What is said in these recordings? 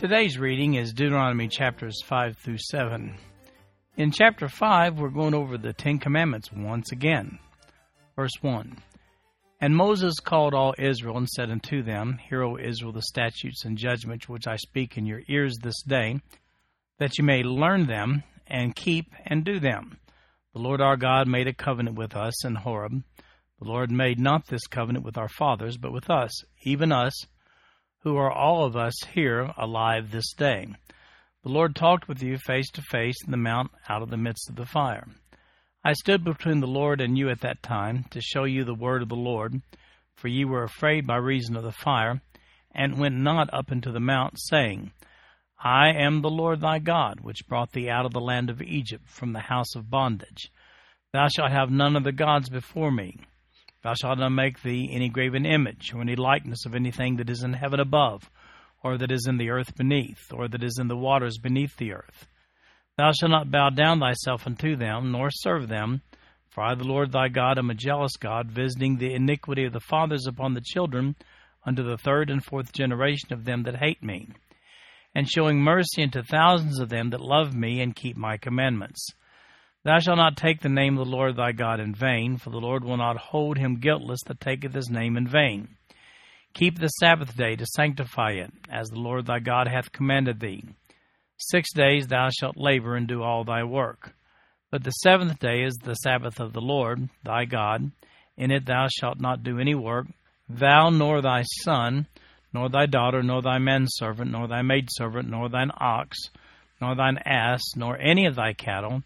Today's reading is Deuteronomy chapters 5 through 7. In chapter 5, we're going over the Ten Commandments once again. Verse 1 And Moses called all Israel and said unto them, Hear, O Israel, the statutes and judgments which I speak in your ears this day, that you may learn them and keep and do them. The Lord our God made a covenant with us in Horeb the Lord made not this covenant with our fathers, but with us, even us, who are all of us here alive this day. The Lord talked with you face to face in the mount out of the midst of the fire. I stood between the Lord and you at that time to show you the word of the Lord, for ye were afraid by reason of the fire, and went not up into the mount, saying, I am the Lord thy God, which brought thee out of the land of Egypt from the house of bondage. Thou shalt have none of the gods before me. Thou shalt not make thee any graven image, or any likeness of anything that is in heaven above, or that is in the earth beneath, or that is in the waters beneath the earth. Thou shalt not bow down thyself unto them, nor serve them. For I, the Lord thy God, am a jealous God, visiting the iniquity of the fathers upon the children unto the third and fourth generation of them that hate me, and showing mercy unto thousands of them that love me and keep my commandments. Thou shalt not take the name of the Lord thy God in vain, for the Lord will not hold him guiltless that taketh his name in vain. Keep the Sabbath day to sanctify it, as the Lord thy God hath commanded thee. Six days thou shalt labor and do all thy work. But the seventh day is the Sabbath of the Lord thy God. In it thou shalt not do any work, thou nor thy son, nor thy daughter, nor thy manservant, nor thy maidservant, nor thine ox, nor thine ass, nor any of thy cattle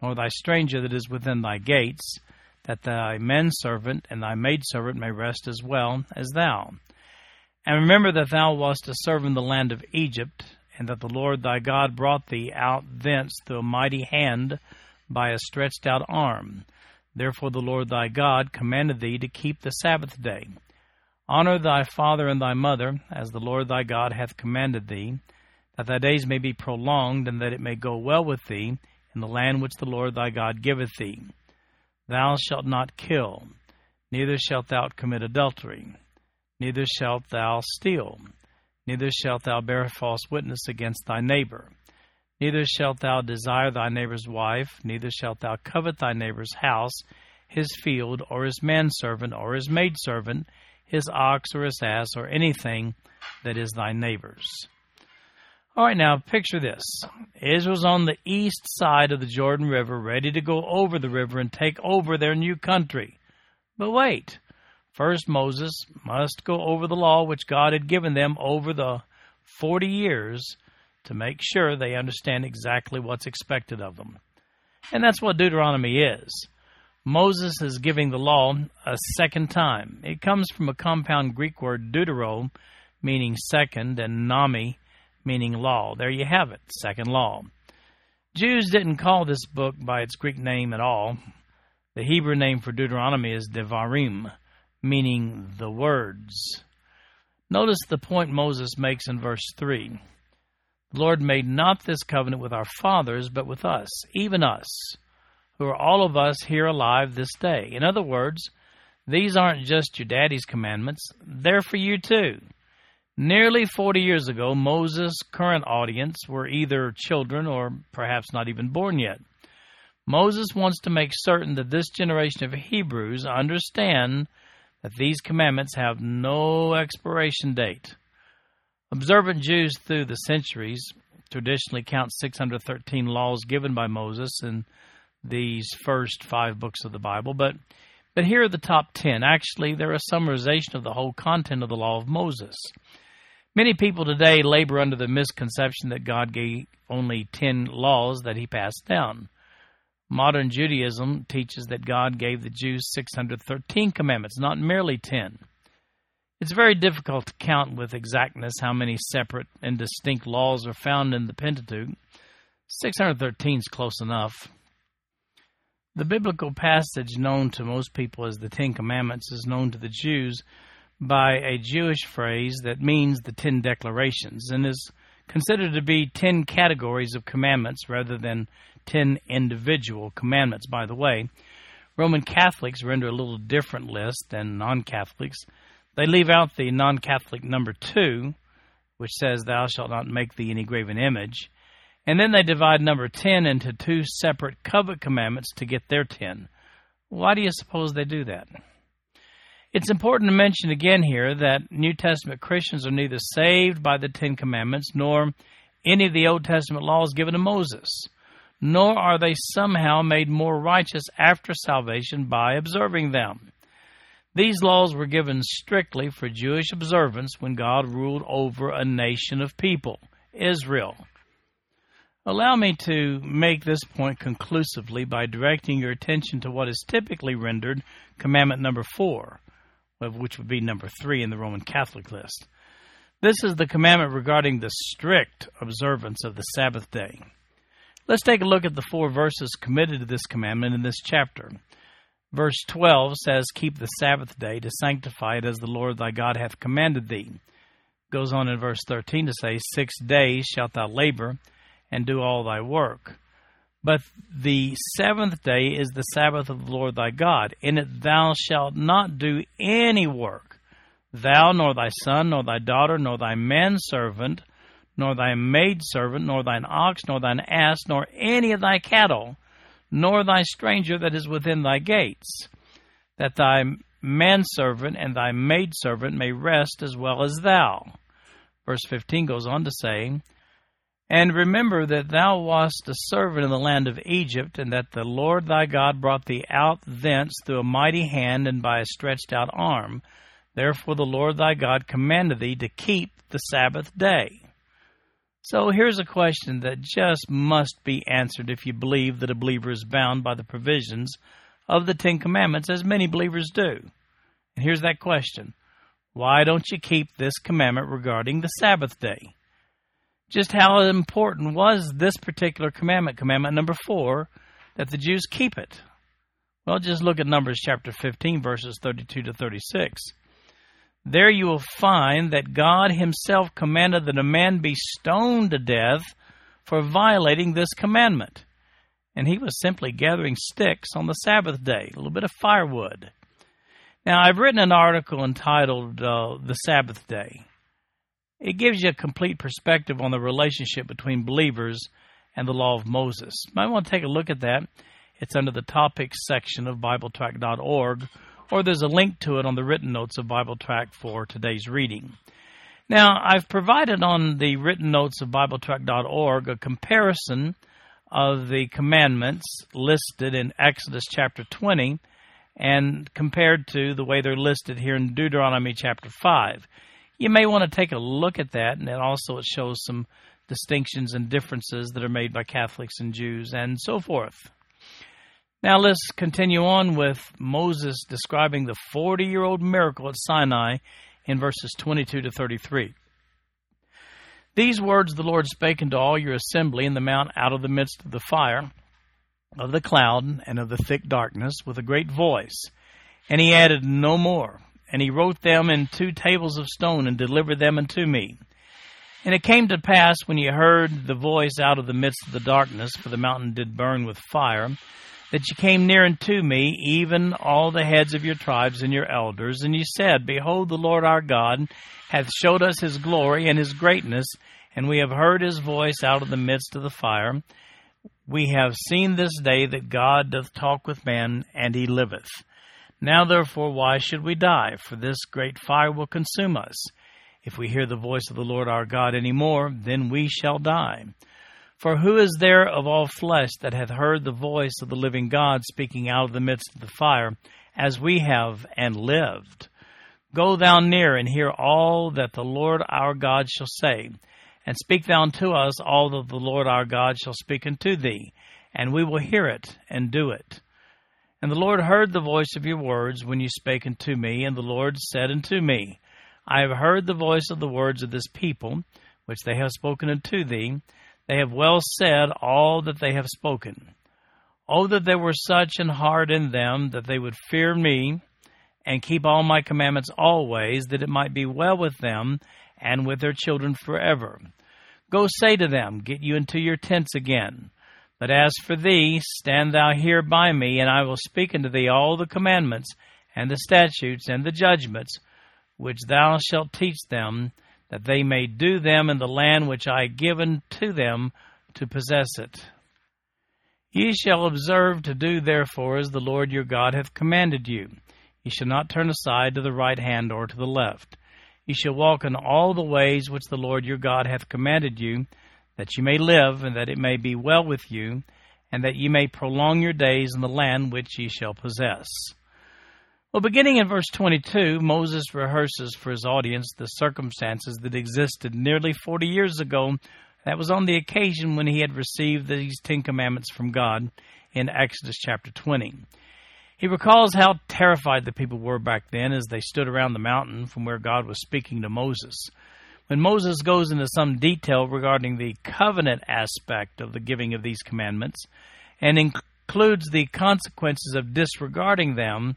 nor thy stranger that is within thy gates, that thy menservant and thy maidservant may rest as well as thou. And remember that thou wast a servant in the land of Egypt, and that the Lord thy God brought thee out thence through a mighty hand by a stretched out arm. Therefore the Lord thy God commanded thee to keep the Sabbath day. Honor thy father and thy mother, as the Lord thy God hath commanded thee, that thy days may be prolonged, and that it may go well with thee, in the land which the Lord thy God giveth thee. Thou shalt not kill, neither shalt thou commit adultery, neither shalt thou steal, neither shalt thou bear false witness against thy neighbor. Neither shalt thou desire thy neighbor's wife, neither shalt thou covet thy neighbor's house, his field, or his manservant, or his maidservant, his ox, or his ass, or anything that is thy neighbor's. All right, now picture this. Israel's on the east side of the Jordan River, ready to go over the river and take over their new country. But wait. First, Moses must go over the law which God had given them over the 40 years to make sure they understand exactly what's expected of them. And that's what Deuteronomy is. Moses is giving the law a second time. It comes from a compound Greek word deutero, meaning second, and nami, meaning law. There you have it, second law. Jews didn't call this book by its Greek name at all. The Hebrew name for Deuteronomy is Devarim, meaning the words. Notice the point Moses makes in verse 3. The Lord made not this covenant with our fathers, but with us, even us, who are all of us here alive this day. In other words, these aren't just your daddy's commandments, they're for you too. Nearly 40 years ago, Moses' current audience were either children or perhaps not even born yet. Moses wants to make certain that this generation of Hebrews understand that these commandments have no expiration date. Observant Jews through the centuries traditionally count 613 laws given by Moses in these first five books of the Bible, but but here are the top 10. Actually, they're a summarization of the whole content of the law of Moses. Many people today labor under the misconception that God gave only 10 laws that he passed down. Modern Judaism teaches that God gave the Jews 613 commandments, not merely 10. It's very difficult to count with exactness how many separate and distinct laws are found in the Pentateuch. 613 is close enough. The biblical passage known to most people as the Ten Commandments is known to the Jews by a Jewish phrase that means the Ten Declarations and is considered to be ten categories of commandments rather than ten individual commandments, by the way. Roman Catholics render a little different list than non Catholics. They leave out the non Catholic number two, which says, Thou shalt not make thee any graven image. And then they divide number 10 into two separate covet commandments to get their 10. Why do you suppose they do that? It's important to mention again here that New Testament Christians are neither saved by the Ten Commandments nor any of the Old Testament laws given to Moses nor are they somehow made more righteous after salvation by observing them. These laws were given strictly for Jewish observance when God ruled over a nation of people, Israel. Allow me to make this point conclusively by directing your attention to what is typically rendered commandment number four, which would be number three in the Roman Catholic list. This is the commandment regarding the strict observance of the Sabbath day. Let's take a look at the four verses committed to this commandment in this chapter. Verse 12 says, Keep the Sabbath day to sanctify it as the Lord thy God hath commanded thee. Goes on in verse 13 to say, Six days shalt thou labor and do all thy work. But the seventh day is the Sabbath of the Lord thy God. In it thou shalt not do any work, thou, nor thy son, nor thy daughter, nor thy manservant, nor thy maidservant, nor thine ox, nor thine ass, nor any of thy cattle, nor thy stranger that is within thy gates, that thy manservant and thy maidservant may rest as well as thou. Verse 15 goes on to say, And remember that thou wast a servant in the land of Egypt, and that the Lord thy God brought thee out thence through a mighty hand and by a stretched out arm. Therefore the Lord thy God commanded thee to keep the Sabbath day. So here's a question that just must be answered if you believe that a believer is bound by the provisions of the Ten Commandments, as many believers do. And here's that question Why don't you keep this commandment regarding the Sabbath day? Just how important was this particular commandment, commandment number four, that the Jews keep it? Well, just look at Numbers chapter 15, verses 32 to 36. There you will find that God Himself commanded that a man be stoned to death for violating this commandment. And he was simply gathering sticks on the Sabbath day, a little bit of firewood. Now, I've written an article entitled uh, The Sabbath Day. It gives you a complete perspective on the relationship between believers and the law of Moses. You might want to take a look at that. It's under the topics section of BibleTrack.org or there's a link to it on the written notes of BibleTrack for today's reading. Now, I've provided on the written notes of BibleTrack.org a comparison of the commandments listed in Exodus chapter 20 and compared to the way they're listed here in Deuteronomy chapter 5. You may want to take a look at that, and it also it shows some distinctions and differences that are made by Catholics and Jews and so forth. Now let's continue on with Moses describing the 40 year old miracle at Sinai in verses 22 to 33. These words the Lord spake unto all your assembly in the mount out of the midst of the fire, of the cloud, and of the thick darkness, with a great voice. And he added no more. And he wrote them in two tables of stone, and delivered them unto me. And it came to pass, when ye heard the voice out of the midst of the darkness, for the mountain did burn with fire, that ye came near unto me, even all the heads of your tribes and your elders, and ye said, Behold, the Lord our God hath showed us his glory and his greatness, and we have heard his voice out of the midst of the fire. We have seen this day that God doth talk with man, and he liveth. Now therefore, why should we die? For this great fire will consume us. If we hear the voice of the Lord our God any more, then we shall die. For who is there of all flesh that hath heard the voice of the living God speaking out of the midst of the fire, as we have, and lived? Go thou near and hear all that the Lord our God shall say, and speak thou unto us all that the Lord our God shall speak unto thee, and we will hear it and do it. And the Lord heard the voice of your words when you spake unto me, and the Lord said unto me, I have heard the voice of the words of this people, which they have spoken unto thee. They have well said all that they have spoken. Oh, that there were such an heart in them that they would fear me and keep all my commandments always, that it might be well with them and with their children forever. Go say to them, Get you into your tents again. But as for thee, stand thou here by me, and I will speak unto thee all the commandments, and the statutes, and the judgments, which thou shalt teach them, that they may do them in the land which I have given to them to possess it. Ye shall observe to do therefore as the Lord your God hath commanded you. Ye shall not turn aside to the right hand or to the left. Ye shall walk in all the ways which the Lord your God hath commanded you, that you may live, and that it may be well with you, and that ye may prolong your days in the land which ye shall possess. Well, beginning in verse 22, Moses rehearses for his audience the circumstances that existed nearly 40 years ago that was on the occasion when he had received these Ten Commandments from God in Exodus chapter 20. He recalls how terrified the people were back then as they stood around the mountain from where God was speaking to Moses. When Moses goes into some detail regarding the covenant aspect of the giving of these commandments and includes the consequences of disregarding them,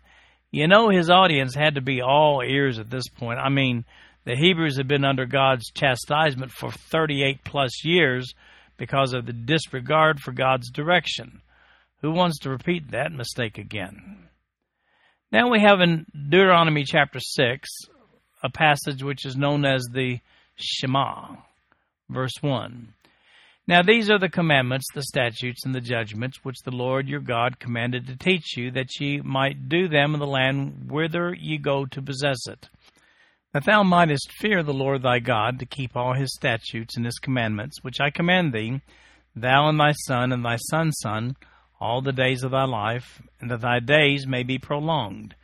you know his audience had to be all ears at this point. I mean, the Hebrews had been under God's chastisement for 38 plus years because of the disregard for God's direction. Who wants to repeat that mistake again? Now we have in Deuteronomy chapter 6 a passage which is known as the Shema, verse 1. Now these are the commandments, the statutes, and the judgments which the Lord your God commanded to teach you, that ye might do them in the land whither ye go to possess it that thou mightest fear the Lord thy God, to keep all his statutes and his commandments, which I command thee, thou and thy son and thy son's son, all the days of thy life, and that thy days may be prolonged.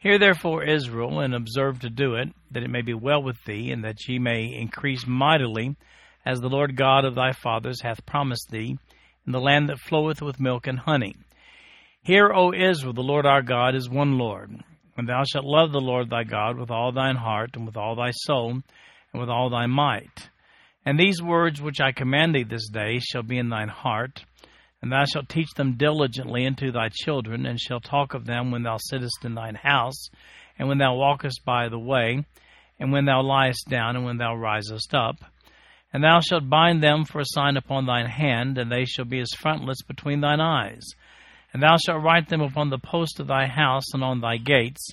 Hear therefore, Israel, and observe to do it, that it may be well with thee, and that ye may increase mightily, as the Lord God of thy fathers hath promised thee, in the land that floweth with milk and honey. Hear, O Israel, the Lord our God is one Lord. And thou shalt love the Lord thy God with all thine heart, and with all thy soul, and with all thy might. And these words which I command thee this day shall be in thine heart, and thou shalt teach them diligently unto thy children, and shalt talk of them when thou sittest in thine house, and when thou walkest by the way, and when thou liest down, and when thou risest up. And thou shalt bind them for a sign upon thine hand, and they shall be as frontlets between thine eyes. And thou shalt write them upon the post of thy house and on thy gates.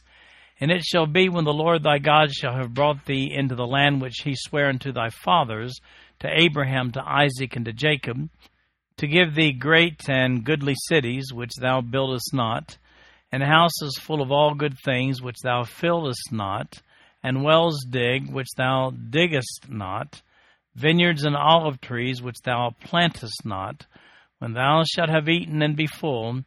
And it shall be when the Lord thy God shall have brought thee into the land which he sware unto thy fathers, to Abraham, to Isaac, and to Jacob, to give thee great and goodly cities which thou buildest not, and houses full of all good things which thou fillest not, and wells dig which thou diggest not, vineyards and olive trees which thou plantest not when thou shalt have eaten and be full,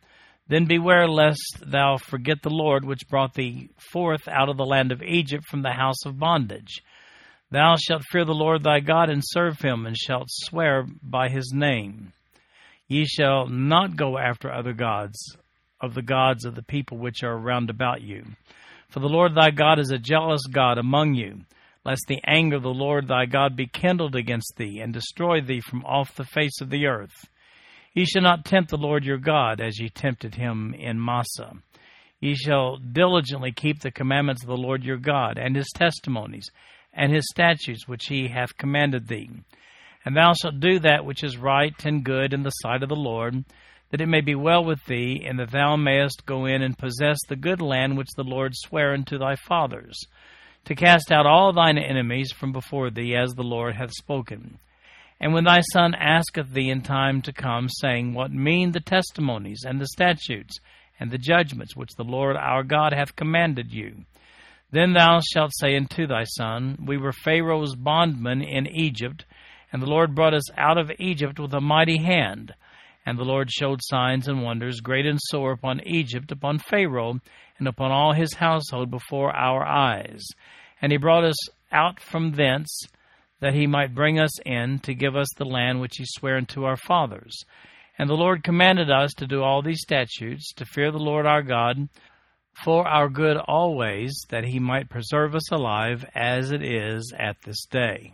then beware lest thou forget the Lord which brought thee forth out of the land of Egypt from the house of bondage. Thou shalt fear the Lord thy God and serve him, and shalt swear by his name. Ye shall not go after other gods of the gods of the people which are round about you. For the Lord thy God is a jealous God among you, lest the anger of the Lord thy God be kindled against thee, and destroy thee from off the face of the earth. Ye shall not tempt the Lord your God as ye tempted him in Massah. Ye shall diligently keep the commandments of the Lord your God, and his testimonies, and his statutes which he hath commanded thee. And thou shalt do that which is right and good in the sight of the Lord, that it may be well with thee, and that thou mayest go in and possess the good land which the Lord sware unto thy fathers, to cast out all thine enemies from before thee, as the Lord hath spoken. And when thy son asketh thee in time to come, saying, What mean the testimonies and the statutes and the judgments which the Lord our God hath commanded you? Then thou shalt say unto thy son, We were Pharaoh's bondmen in Egypt, and the Lord brought us out of Egypt with a mighty hand. And the Lord showed signs and wonders, great and sore, upon Egypt, upon Pharaoh, and upon all his household before our eyes. And he brought us out from thence that he might bring us in to give us the land which he sware unto our fathers. And the Lord commanded us to do all these statutes, to fear the Lord our God, for our good always, that he might preserve us alive as it is at this day.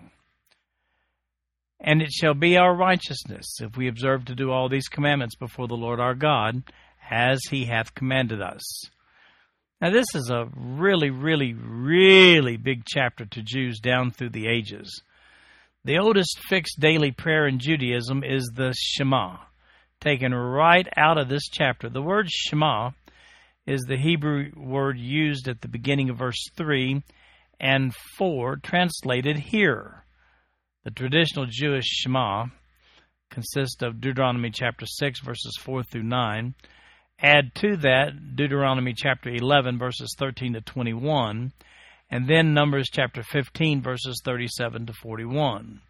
And it shall be our righteousness, if we observe to do all these commandments before the Lord our God, as he hath commanded us. Now, this is a really, really, really big chapter to Jews down through the ages. The oldest fixed daily prayer in Judaism is the Shema, taken right out of this chapter. The word Shema is the Hebrew word used at the beginning of verse 3 and 4, translated here. The traditional Jewish Shema consists of Deuteronomy chapter 6, verses 4 through 9. Add to that Deuteronomy chapter 11, verses 13 to 21, and then Numbers chapter 15, verses 37 to 41.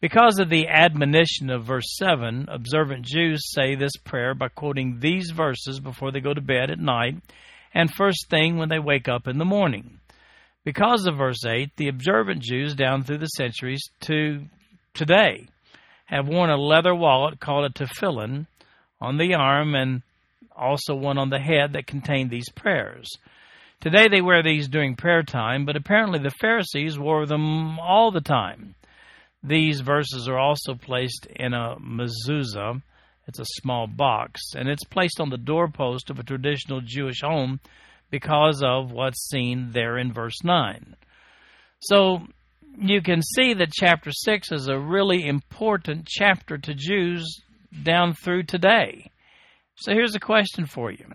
Because of the admonition of verse 7, observant Jews say this prayer by quoting these verses before they go to bed at night and first thing when they wake up in the morning. Because of verse 8, the observant Jews down through the centuries to today have worn a leather wallet called a tefillin on the arm and also one on the head that contained these prayers. Today they wear these during prayer time, but apparently the Pharisees wore them all the time. These verses are also placed in a mezuzah. It's a small box, and it's placed on the doorpost of a traditional Jewish home because of what's seen there in verse 9. So you can see that chapter 6 is a really important chapter to Jews down through today. So here's a question for you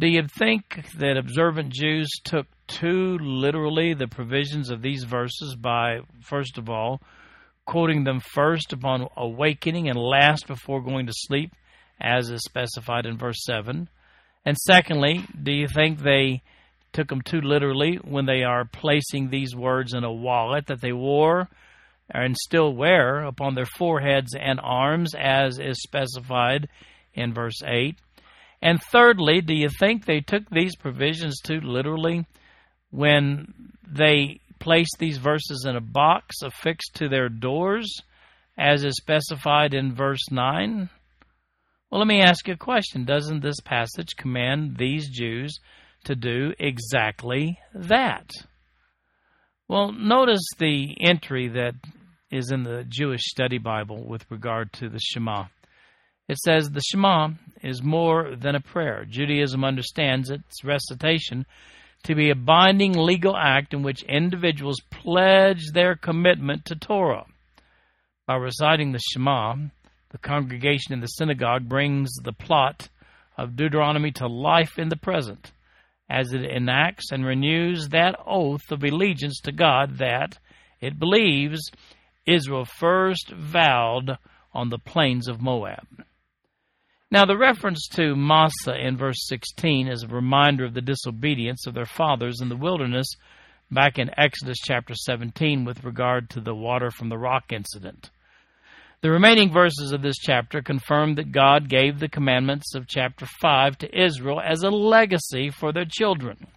Do you think that observant Jews took too literally the provisions of these verses by, first of all, quoting them first upon awakening and last before going to sleep, as is specified in verse 7? And secondly, do you think they took them too literally when they are placing these words in a wallet that they wore and still wear upon their foreheads and arms, as is specified in verse 8? And thirdly, do you think they took these provisions too literally when they placed these verses in a box affixed to their doors, as is specified in verse 9? Well, let me ask you a question. Doesn't this passage command these Jews to do exactly that? Well, notice the entry that is in the Jewish Study Bible with regard to the Shema. It says the Shema is more than a prayer. Judaism understands its recitation to be a binding legal act in which individuals pledge their commitment to Torah. By reciting the Shema, the congregation in the synagogue brings the plot of Deuteronomy to life in the present, as it enacts and renews that oath of allegiance to God that, it believes, Israel first vowed on the plains of Moab. Now, the reference to Massah in verse 16 is a reminder of the disobedience of their fathers in the wilderness back in Exodus chapter 17 with regard to the water from the rock incident. The remaining verses of this chapter confirm that God gave the commandments of chapter 5 to Israel as a legacy for their children.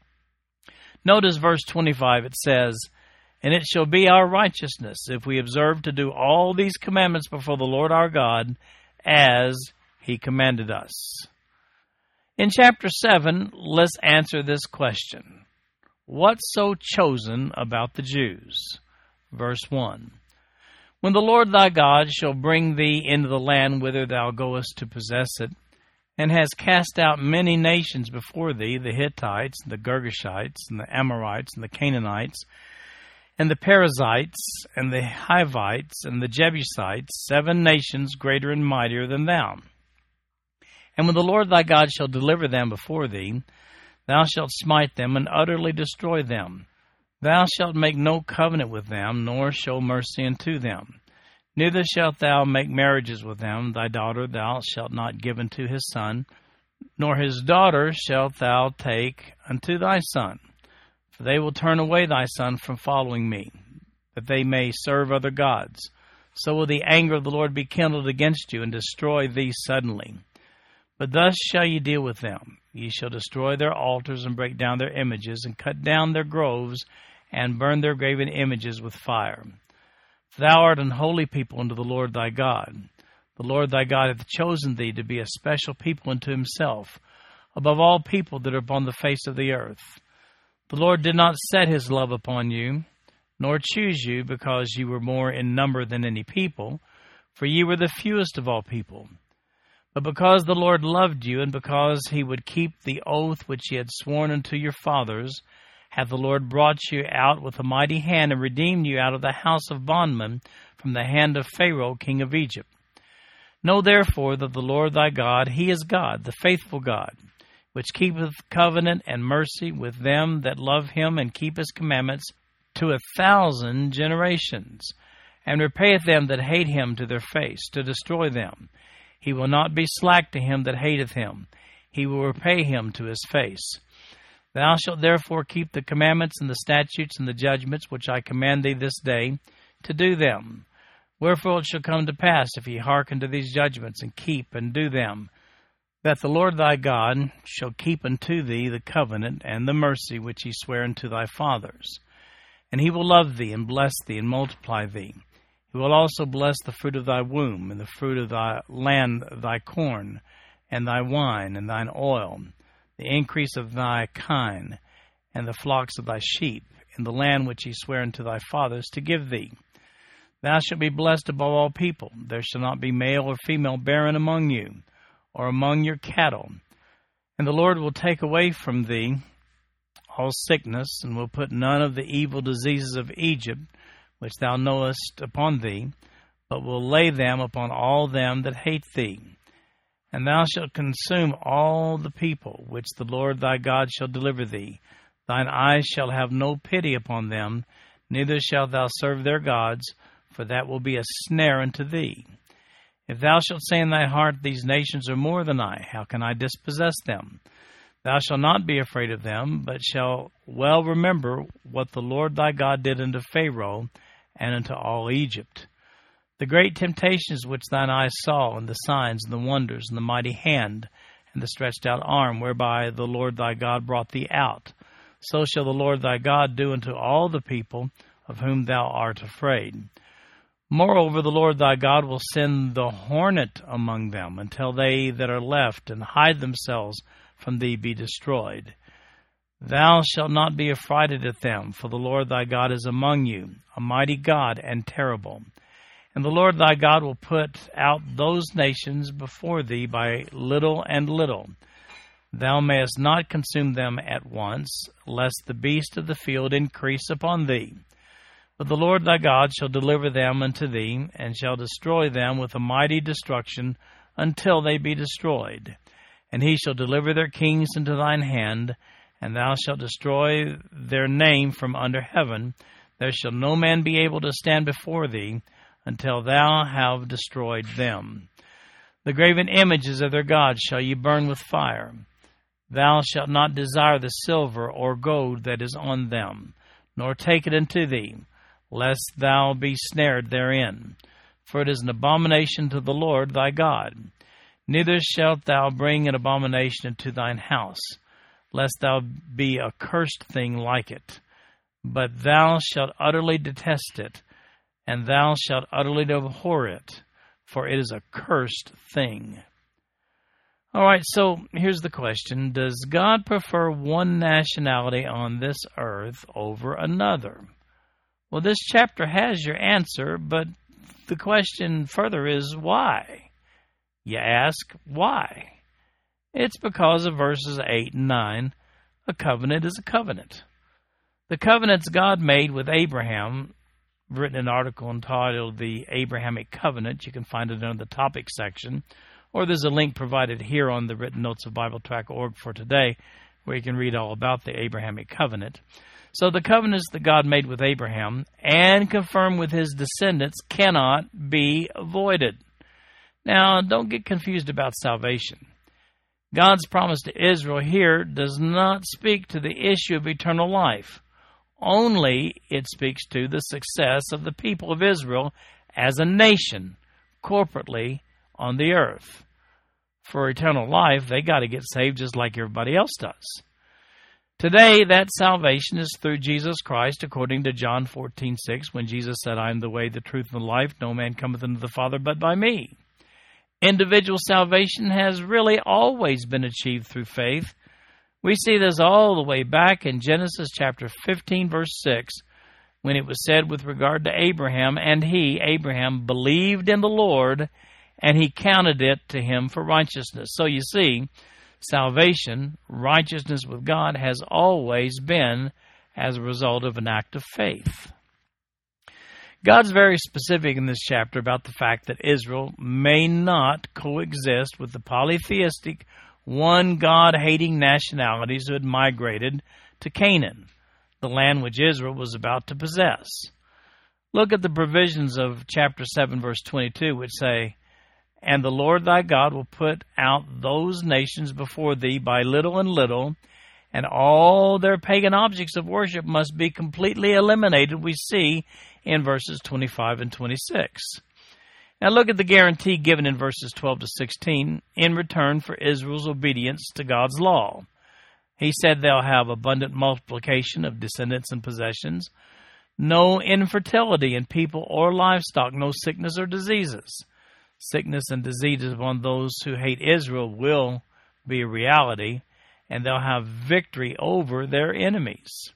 Notice verse 25, it says, And it shall be our righteousness if we observe to do all these commandments before the Lord our God as he commanded us. In chapter 7, let's answer this question What's so chosen about the Jews? Verse 1 When the Lord thy God shall bring thee into the land whither thou goest to possess it, and has cast out many nations before thee the Hittites, and the Girgashites, and the Amorites, and the Canaanites, and the Perizzites, and the Hivites, and the Jebusites, seven nations greater and mightier than thou. And when the Lord thy God shall deliver them before thee, thou shalt smite them and utterly destroy them. Thou shalt make no covenant with them, nor show mercy unto them. Neither shalt thou make marriages with them. Thy daughter thou shalt not give unto his son, nor his daughter shalt thou take unto thy son. For they will turn away thy son from following me, that they may serve other gods. So will the anger of the Lord be kindled against you, and destroy thee suddenly. But thus shall ye deal with them. Ye shall destroy their altars and break down their images, and cut down their groves, and burn their graven images with fire. Thou art an holy people unto the Lord thy God. The Lord thy God hath chosen thee to be a special people unto himself, above all people that are upon the face of the earth. The Lord did not set his love upon you, nor choose you because you were more in number than any people, for ye were the fewest of all people. But because the Lord loved you, and because he would keep the oath which he had sworn unto your fathers, hath the Lord brought you out with a mighty hand, and redeemed you out of the house of bondmen from the hand of Pharaoh king of Egypt. Know therefore that the Lord thy God, he is God, the faithful God which keepeth covenant and mercy with them that love him and keep his commandments to a thousand generations, and repayeth them that hate him to their face, to destroy them. He will not be slack to him that hateth him, he will repay him to his face. Thou shalt therefore keep the commandments and the statutes and the judgments which I command thee this day, to do them. Wherefore it shall come to pass, if ye hearken to these judgments, and keep and do them, that the Lord thy God shall keep unto thee the covenant and the mercy which he sware unto thy fathers. And he will love thee, and bless thee, and multiply thee. He will also bless the fruit of thy womb, and the fruit of thy land, thy corn, and thy wine, and thine oil, the increase of thy kine, and the flocks of thy sheep, in the land which he sware unto thy fathers to give thee. Thou shalt be blessed above all people. There shall not be male or female barren among you or among your cattle. And the Lord will take away from thee all sickness, and will put none of the evil diseases of Egypt, which thou knowest, upon thee, but will lay them upon all them that hate thee. And thou shalt consume all the people which the Lord thy God shall deliver thee. Thine eyes shall have no pity upon them, neither shalt thou serve their gods, for that will be a snare unto thee. If thou shalt say in thy heart, These nations are more than I, how can I dispossess them? Thou shalt not be afraid of them, but shalt well remember what the Lord thy God did unto Pharaoh and unto all Egypt. The great temptations which thine eyes saw, and the signs, and the wonders, and the mighty hand, and the stretched out arm, whereby the Lord thy God brought thee out. So shall the Lord thy God do unto all the people of whom thou art afraid. Moreover, the Lord thy God will send the hornet among them until they that are left and hide themselves from thee be destroyed. Thou shalt not be affrighted at them, for the Lord thy God is among you, a mighty God and terrible. And the Lord thy God will put out those nations before thee by little and little. Thou mayest not consume them at once, lest the beast of the field increase upon thee. But the Lord thy God shall deliver them unto thee, and shall destroy them with a mighty destruction until they be destroyed. And he shall deliver their kings into thine hand, and thou shalt destroy their name from under heaven. There shall no man be able to stand before thee until thou have destroyed them. The graven images of their gods shall ye burn with fire. Thou shalt not desire the silver or gold that is on them, nor take it unto thee lest thou be snared therein. For it is an abomination to the Lord thy God. Neither shalt thou bring an abomination into thine house, lest thou be a cursed thing like it. But thou shalt utterly detest it, and thou shalt utterly abhor it, for it is a cursed thing. All right, so here's the question Does God prefer one nationality on this earth over another? Well, this chapter has your answer, but the question further is why? You ask, why? It's because of verses 8 and 9. A covenant is a covenant. The covenants God made with Abraham, written an article entitled The Abrahamic Covenant. You can find it under the topic section, or there's a link provided here on the written notes of BibleTrack.org for today where you can read all about the Abrahamic Covenant. So the covenants that God made with Abraham and confirmed with his descendants cannot be avoided. Now, don't get confused about salvation. God's promise to Israel here does not speak to the issue of eternal life. Only it speaks to the success of the people of Israel as a nation, corporately on the earth. For eternal life, they got to get saved just like everybody else does. Today, that salvation is through Jesus Christ, according to John 14, 6, when Jesus said, I am the way, the truth, and the life. No man cometh unto the Father but by me. individual salvation has really always been achieved through faith. We see this all the way back in Genesis chapter 15, verse 6, when it was said with regard to Abraham, and he, Abraham, believed in the Lord, and he counted it to him for righteousness. So you see, salvation, righteousness with God, has always been as a result of an act of faith. God's very specific in this chapter about the fact that Israel may not coexist with the polytheistic, one God hating nationalities who had migrated to Canaan, the land which Israel was about to possess. Look at the provisions of chapter 7, verse 22, which say, And the Lord thy God will put out those nations before thee by little and little, and all their pagan objects of worship must be completely eliminated, we see in verses 25 and 26. Now look at the guarantee given in verses 12 to 16 in return for Israel's obedience to God's law. He said they'll have abundant multiplication of descendants and possessions, no infertility in people or livestock, no sickness or diseases. Sickness and diseases upon those who hate Israel will be a reality, and they'll have victory over their enemies.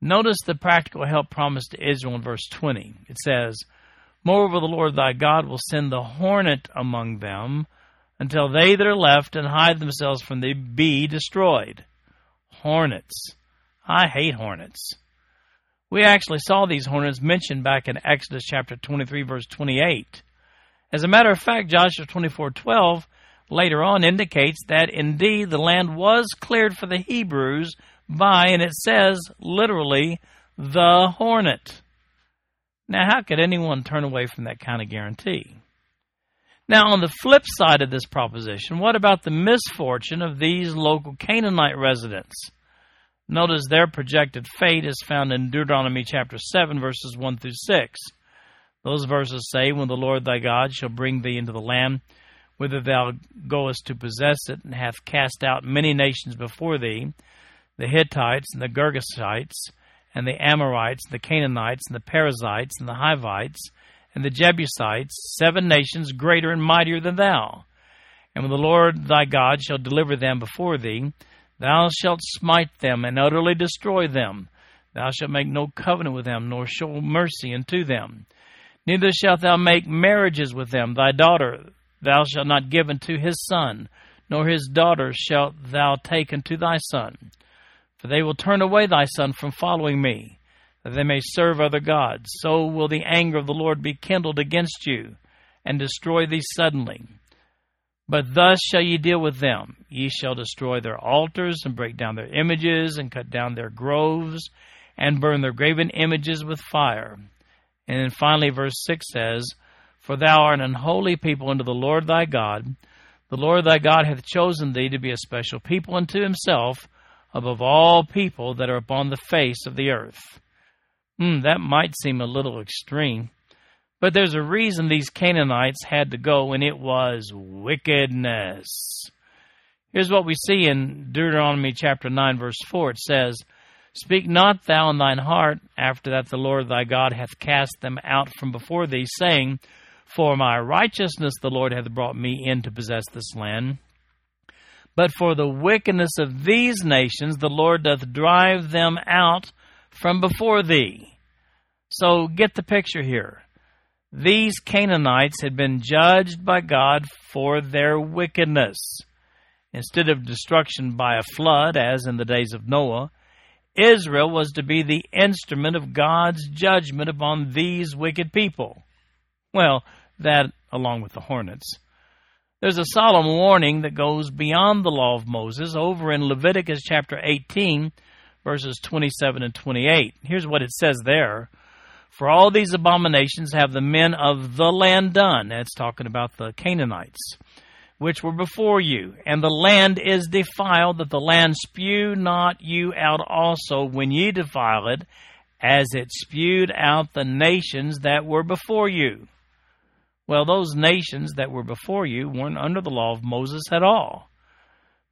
Notice the practical help promised to Israel in verse 20. It says, Moreover, the Lord thy God will send the hornet among them until they that are left and hide themselves from thee be destroyed. Hornets. I hate hornets. We actually saw these hornets mentioned back in Exodus chapter 23, verse 28. As a matter of fact, Joshua 24:12 later on indicates that indeed the land was cleared for the Hebrews by, and it says literally, the hornet. Now, how could anyone turn away from that kind of guarantee? Now, on the flip side of this proposition, what about the misfortune of these local Canaanite residents? Notice their projected fate is found in Deuteronomy chapter 7, verses 1 through 6. Those verses say, When the Lord thy God shall bring thee into the land, whither thou goest to possess it, and hath cast out many nations before thee, the Hittites and the Girgashites and the Amorites, and the Canaanites and the Perizzites and the Hivites and the Jebusites, seven nations greater and mightier than thou. And when the Lord thy God shall deliver them before thee, thou shalt smite them and utterly destroy them. Thou shalt make no covenant with them, nor show mercy unto them. Neither shalt thou make marriages with them. Thy daughter thou shalt not give unto his son, nor his daughter shalt thou take unto thy son for they will turn away thy son from following me, that they may serve other gods. So will the anger of the Lord be kindled against you, and destroy thee suddenly. But thus shall ye deal with them. Ye shall destroy their altars, and break down their images, and cut down their groves, and burn their graven images with fire. And then finally, verse 6 says, For thou art an unholy people unto the Lord thy God. The Lord thy God hath chosen thee to be a special people unto himself, above all people that are upon the face of the earth. Hmm, that might seem a little extreme, but there's a reason these Canaanites had to go, and it was wickedness. Here's what we see in Deuteronomy chapter 9, verse 4. It says, Speak not thou in thine heart after that the Lord thy God hath cast them out from before thee, saying, For my righteousness the Lord hath brought me in to possess this land. But for the wickedness of these nations, the Lord doth drive them out from before thee. So get the picture here. These Canaanites had been judged by God for their wickedness. Instead of destruction by a flood, as in the days of Noah, Israel was to be the instrument of God's judgment upon these wicked people. Well, that along with the hornets. There's a solemn warning that goes beyond the law of Moses over in Leviticus chapter 18, verses 27 and 28. Here's what it says there. For all these abominations have the men of the land done. That's talking about the Canaanites, which were before you. And the land is defiled, that the land spew not you out also when ye defile it, as it spewed out the nations that were before you. Well, those nations that were before you weren't under the law of Moses at all.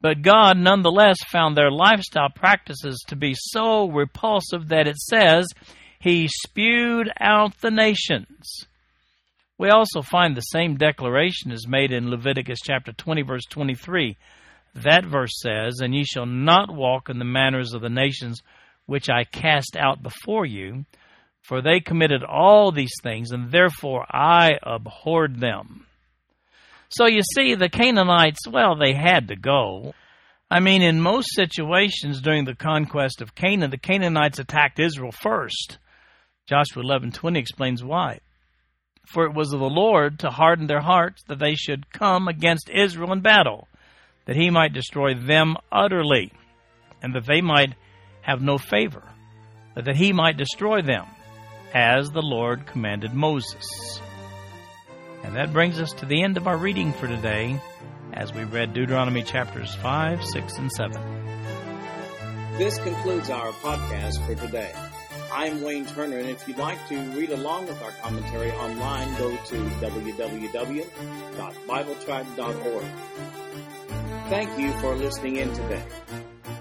But God nonetheless found their lifestyle practices to be so repulsive that it says, He spewed out the nations. We also find the same declaration is made in Leviticus chapter 20, verse 23. That verse says, And ye shall not walk in the manners of the nations which I cast out before you, for they committed all these things, and therefore I abhorred them. So you see, the Canaanites, well, they had to go. I mean, in most situations during the conquest of Canaan, the Canaanites attacked Israel first. Joshua 11:20 explains why. For it was of the Lord to harden their hearts that they should come against Israel in battle, that he might destroy them utterly, and that they might have no favor, but that he might destroy them, as the Lord commanded Moses. And that brings us to the end of our reading for today, as we read Deuteronomy chapters 5, 6, and 7. This concludes our podcast for today. I'm Wayne Turner, and if you'd like to read along with our commentary online, go to www.bibletrack.org. Thank you for listening in today.